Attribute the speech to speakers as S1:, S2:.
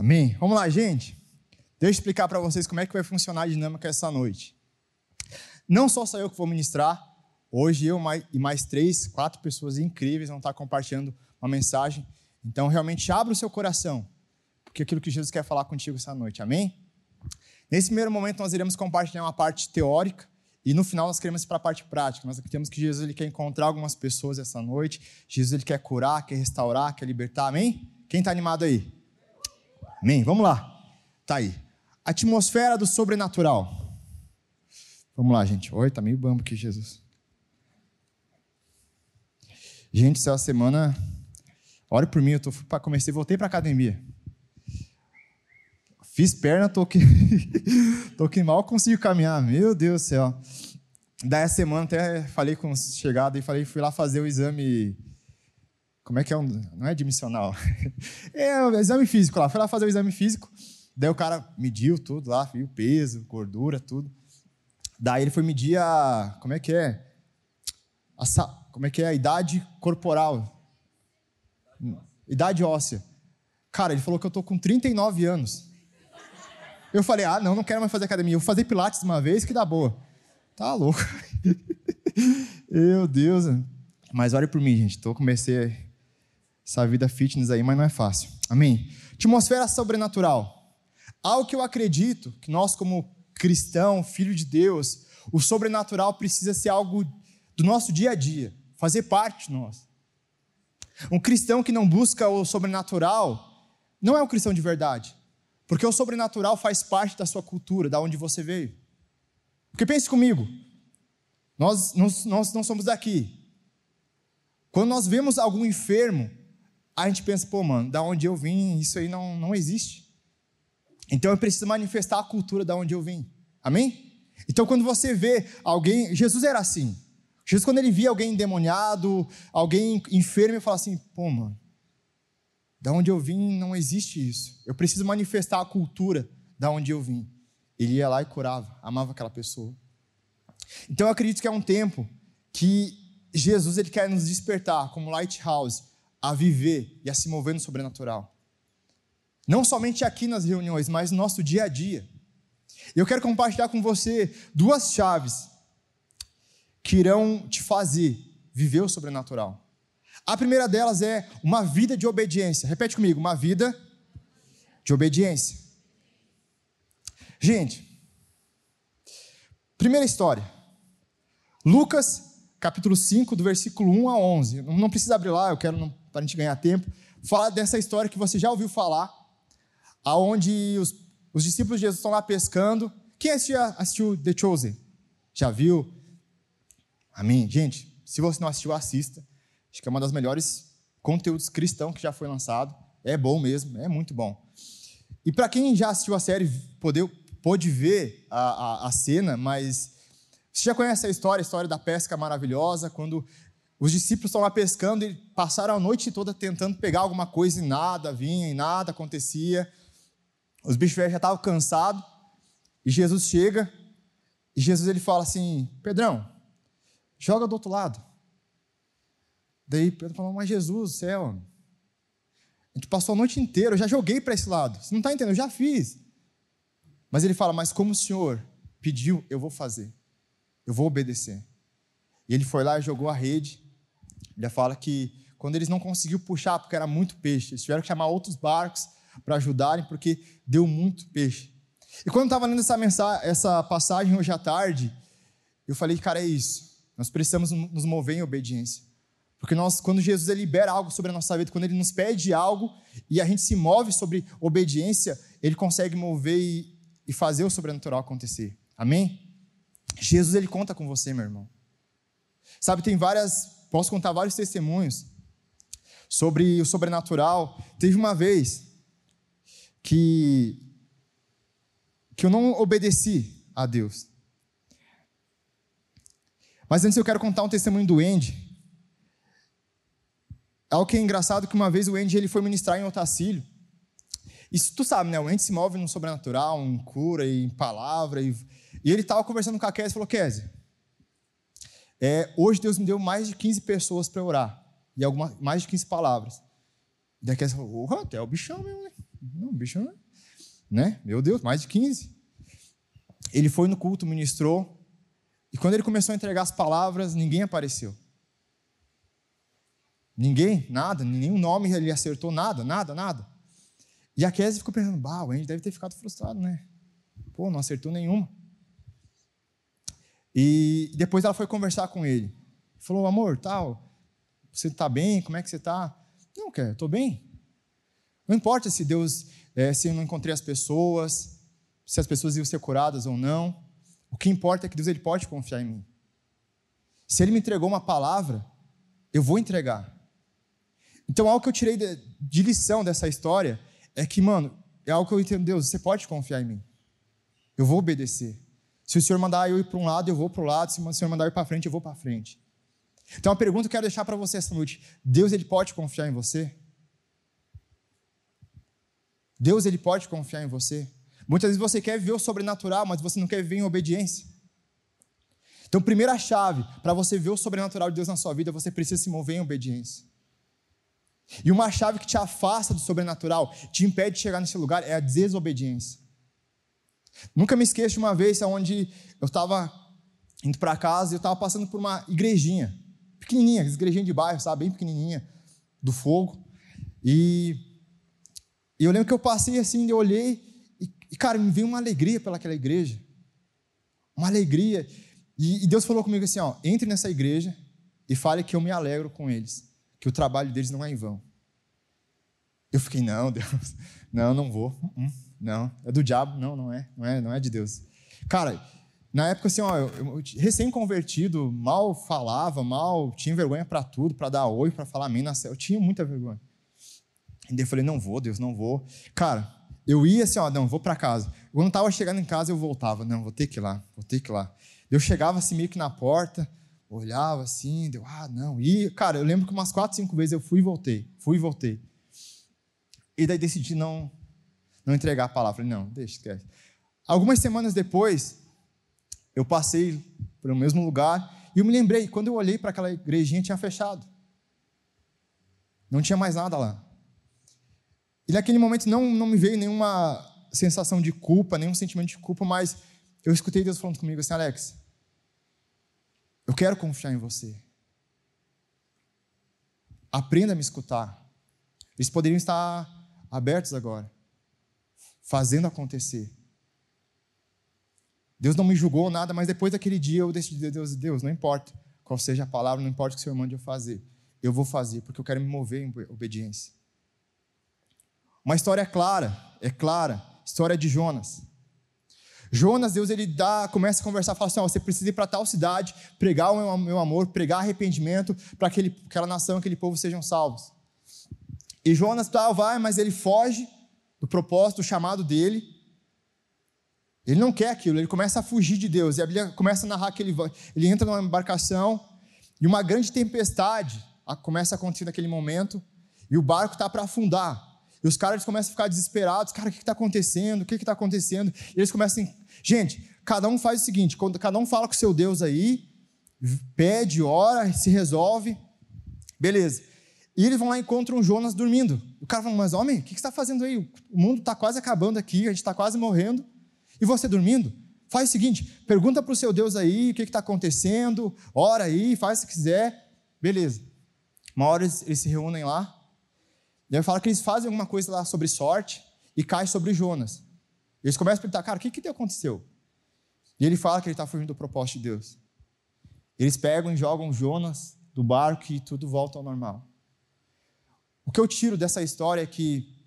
S1: Amém? Vamos lá, gente. Deixa eu explicar para vocês como é que vai funcionar a dinâmica essa noite. Não só sou eu que vou ministrar, hoje eu e mais três, quatro pessoas incríveis vão estar compartilhando uma mensagem. Então, realmente, abra o seu coração, porque é aquilo que Jesus quer falar contigo essa noite, amém? Nesse primeiro momento, nós iremos compartilhar uma parte teórica, e no final nós queremos ir para a parte prática. Nós acreditamos que Jesus ele quer encontrar algumas pessoas essa noite. Jesus ele quer curar, quer restaurar, quer libertar. Amém? Quem está animado aí? Amém? Vamos lá. Tá aí. Atmosfera do sobrenatural. Vamos lá, gente. Oi, tá meio bambo aqui, Jesus. Gente, essa semana, ore por mim, eu tô, comecei, voltei para academia. Fiz perna, tô que, tô que mal consigo caminhar, meu Deus do céu. Daí a semana até falei com chegada e falei, fui lá fazer o exame. Como é que é? Um, não é admissional. É o exame físico lá. Fui lá fazer o exame físico. Daí o cara mediu tudo lá, viu peso, gordura, tudo. Daí ele foi medir a. Como é que é? A, como é que é? A idade corporal. Idade óssea. Cara, ele falou que eu tô com 39 anos. Eu falei, ah, não, não quero mais fazer academia. Eu vou fazer pilates uma vez que dá boa. Tá louco. Meu Deus. Mas olhe por mim, gente. Tô, comecei essa vida fitness aí, mas não é fácil. Amém? Atmosfera sobrenatural. Algo que eu acredito que nós, como cristão, filho de Deus, o sobrenatural precisa ser algo do nosso dia a dia, fazer parte de nós. Um cristão que não busca o sobrenatural não é um cristão de verdade. Porque o sobrenatural faz parte da sua cultura, da onde você veio. Porque pense comigo, nós, nós, nós não somos daqui. Quando nós vemos algum enfermo, a gente pensa, pô, mano, da onde eu vim, isso aí não, não existe. Então eu preciso manifestar a cultura da onde eu vim. Amém? Então quando você vê alguém, Jesus era assim. Jesus, quando ele via alguém endemoniado, alguém enfermo, ele fala assim: pô, mano, da onde eu vim não existe isso. Eu preciso manifestar a cultura da onde eu vim. Ele ia lá e curava, amava aquela pessoa. Então eu acredito que é um tempo que Jesus ele quer nos despertar como lighthouse a viver e a se mover no sobrenatural. Não somente aqui nas reuniões, mas no nosso dia a dia. Eu quero compartilhar com você duas chaves que irão te fazer viver o sobrenatural. A primeira delas é uma vida de obediência. Repete comigo, uma vida de obediência. Gente, primeira história. Lucas, capítulo 5, do versículo 1 a 11. Não precisa abrir lá, eu quero para a gente ganhar tempo. Falar dessa história que você já ouviu falar, aonde os, os discípulos de Jesus estão lá pescando. Quem assistiu, assistiu The Chosen? Já viu? Amém? Gente, se você não assistiu, assista. Acho que é uma das melhores conteúdos cristãos que já foi lançado. É bom mesmo, é muito bom. E para quem já assistiu a série, pôde ver a, a, a, cena, mas você já conhece a história, a história da pesca maravilhosa, quando os discípulos estão lá pescando e passaram a noite toda tentando pegar alguma coisa e nada vinha, e nada acontecia. Os bichos já estavam cansados, e Jesus chega, e Jesus ele fala assim: Pedrão, joga do outro lado. Daí Pedro falou, mas Jesus, céu, a gente passou a noite inteira, eu já joguei para esse lado. Você não está entendendo? Eu já fiz. Mas ele fala, mas como o Senhor pediu, eu vou fazer. Eu vou obedecer. E ele foi lá e jogou a rede. Ele fala que quando eles não conseguiram puxar, porque era muito peixe, eles tiveram que chamar outros barcos para ajudarem, porque deu muito peixe. E quando eu estava lendo essa, mensagem, essa passagem hoje à tarde, eu falei, cara, é isso. Nós precisamos nos mover em obediência. Porque nós, quando Jesus libera algo sobre a nossa vida, quando ele nos pede algo e a gente se move sobre obediência, ele consegue mover e, e fazer o sobrenatural acontecer. Amém? Jesus ele conta com você, meu irmão. Sabe, tem várias, posso contar vários testemunhos sobre o sobrenatural. Teve uma vez que que eu não obedeci a Deus. Mas antes eu quero contar um testemunho do Andy, Algo que é engraçado que uma vez o Andy ele foi ministrar em Otacílio. E tu sabe, né? O Andy se move no sobrenatural, em cura, em palavra. E, e ele estava conversando com a Kézia e falou: Kézia, é, hoje Deus me deu mais de 15 pessoas para orar. E alguma, mais de 15 palavras. E a Kézia falou: oh, até o bichão mesmo, né? Não, bicho, né? Meu Deus, mais de 15. Ele foi no culto, ministrou, e quando ele começou a entregar as palavras, ninguém apareceu. Ninguém, nada, nenhum nome ele acertou, nada, nada, nada. E a Kézia ficou pensando, bah, o Andy deve ter ficado frustrado, né? Pô, não acertou nenhuma. E depois ela foi conversar com ele. Falou, amor, tal, você está bem? Como é que você está? Não, quer, estou bem. Não importa se Deus, é, se eu não encontrei as pessoas, se as pessoas iam ser curadas ou não. O que importa é que Deus ele pode confiar em mim. Se Ele me entregou uma palavra, eu vou entregar. Então, algo que eu tirei de, de lição dessa história é que, mano, é algo que eu entendo, Deus, você pode confiar em mim. Eu vou obedecer. Se o Senhor mandar eu ir para um lado, eu vou para o lado. Se o Senhor mandar eu ir para frente, eu vou para frente. Então, a pergunta que eu quero deixar para você essa noite: Deus ele pode confiar em você? Deus ele pode confiar em você? Muitas vezes você quer viver o sobrenatural, mas você não quer viver em obediência. Então, primeira chave para você ver o sobrenatural de Deus na sua vida, você precisa se mover em obediência. E uma chave que te afasta do sobrenatural, te impede de chegar nesse lugar, é a desobediência. Nunca me esqueço de uma vez onde eu estava indo para casa e eu estava passando por uma igrejinha, pequenininha, igrejinha de bairro, sabe, bem pequenininha, do fogo. E, e eu lembro que eu passei assim, eu olhei e, e, cara, me veio uma alegria pelaquela igreja, uma alegria. E, e Deus falou comigo assim, ó, entre nessa igreja e fale que eu me alegro com eles que o trabalho deles não é em vão. Eu fiquei, não, Deus, não, não vou. Uh, uh, não, é do diabo, não, não é, não é, não é de Deus. Cara, na época assim, ó, eu, eu recém-convertido, mal falava, mal, tinha vergonha para tudo, para dar oi, para falar amém na céu, eu tinha muita vergonha. E daí eu falei, não vou, Deus, não vou. Cara, eu ia assim, ó, não, vou para casa. Quando estava chegando em casa, eu voltava, não, vou ter que ir lá, vou ter que ir lá. Eu chegava assim meio que na porta, olhava assim, deu, ah, não. E, cara, eu lembro que umas quatro, cinco vezes eu fui e voltei, fui e voltei. E daí decidi não, não entregar a palavra. Não, deixa, esquece. Algumas semanas depois, eu passei pelo mesmo lugar e eu me lembrei, quando eu olhei para aquela igrejinha, tinha fechado. Não tinha mais nada lá. E naquele momento não, não me veio nenhuma sensação de culpa, nenhum sentimento de culpa, mas eu escutei Deus falando comigo assim, Alex, eu quero confiar em você. Aprenda a me escutar. Eles poderiam estar abertos agora, fazendo acontecer. Deus não me julgou nada, mas depois daquele dia eu decidi, Deus, Deus, não importa qual seja a palavra, não importa o que o Senhor mande eu fazer. Eu vou fazer, porque eu quero me mover em obediência. Uma história clara, é clara, história de Jonas. Jonas, Deus ele dá, começa a conversar, fala assim: ó, você precisa ir para tal cidade, pregar o meu, amor, pregar arrependimento para aquela nação, aquele povo sejam salvos. E Jonas tá, vai, mas ele foge do propósito, do chamado dele. Ele não quer aquilo, ele começa a fugir de Deus. E a Bíblia começa a narrar que ele, ele entra numa embarcação e uma grande tempestade começa a acontecer naquele momento e o barco está para afundar. E os caras começam a ficar desesperados. Cara, o que está acontecendo? O que está acontecendo? E eles começam gente, cada um faz o seguinte, cada um fala com o seu Deus aí, pede, ora, se resolve. Beleza. E eles vão lá e encontram Jonas dormindo. O cara fala, mas homem, o que você está fazendo aí? O mundo está quase acabando aqui, a gente está quase morrendo. E você dormindo? Faz o seguinte, pergunta para o seu Deus aí o que está acontecendo, ora aí, faz se quiser. Beleza. Uma hora eles, eles se reúnem lá, e aí fala que eles fazem alguma coisa lá sobre sorte e cai sobre Jonas. Eles começam a perguntar, cara, o que, que aconteceu? E ele fala que ele está fugindo do propósito de Deus. Eles pegam e jogam Jonas do barco e tudo volta ao normal. O que eu tiro dessa história é que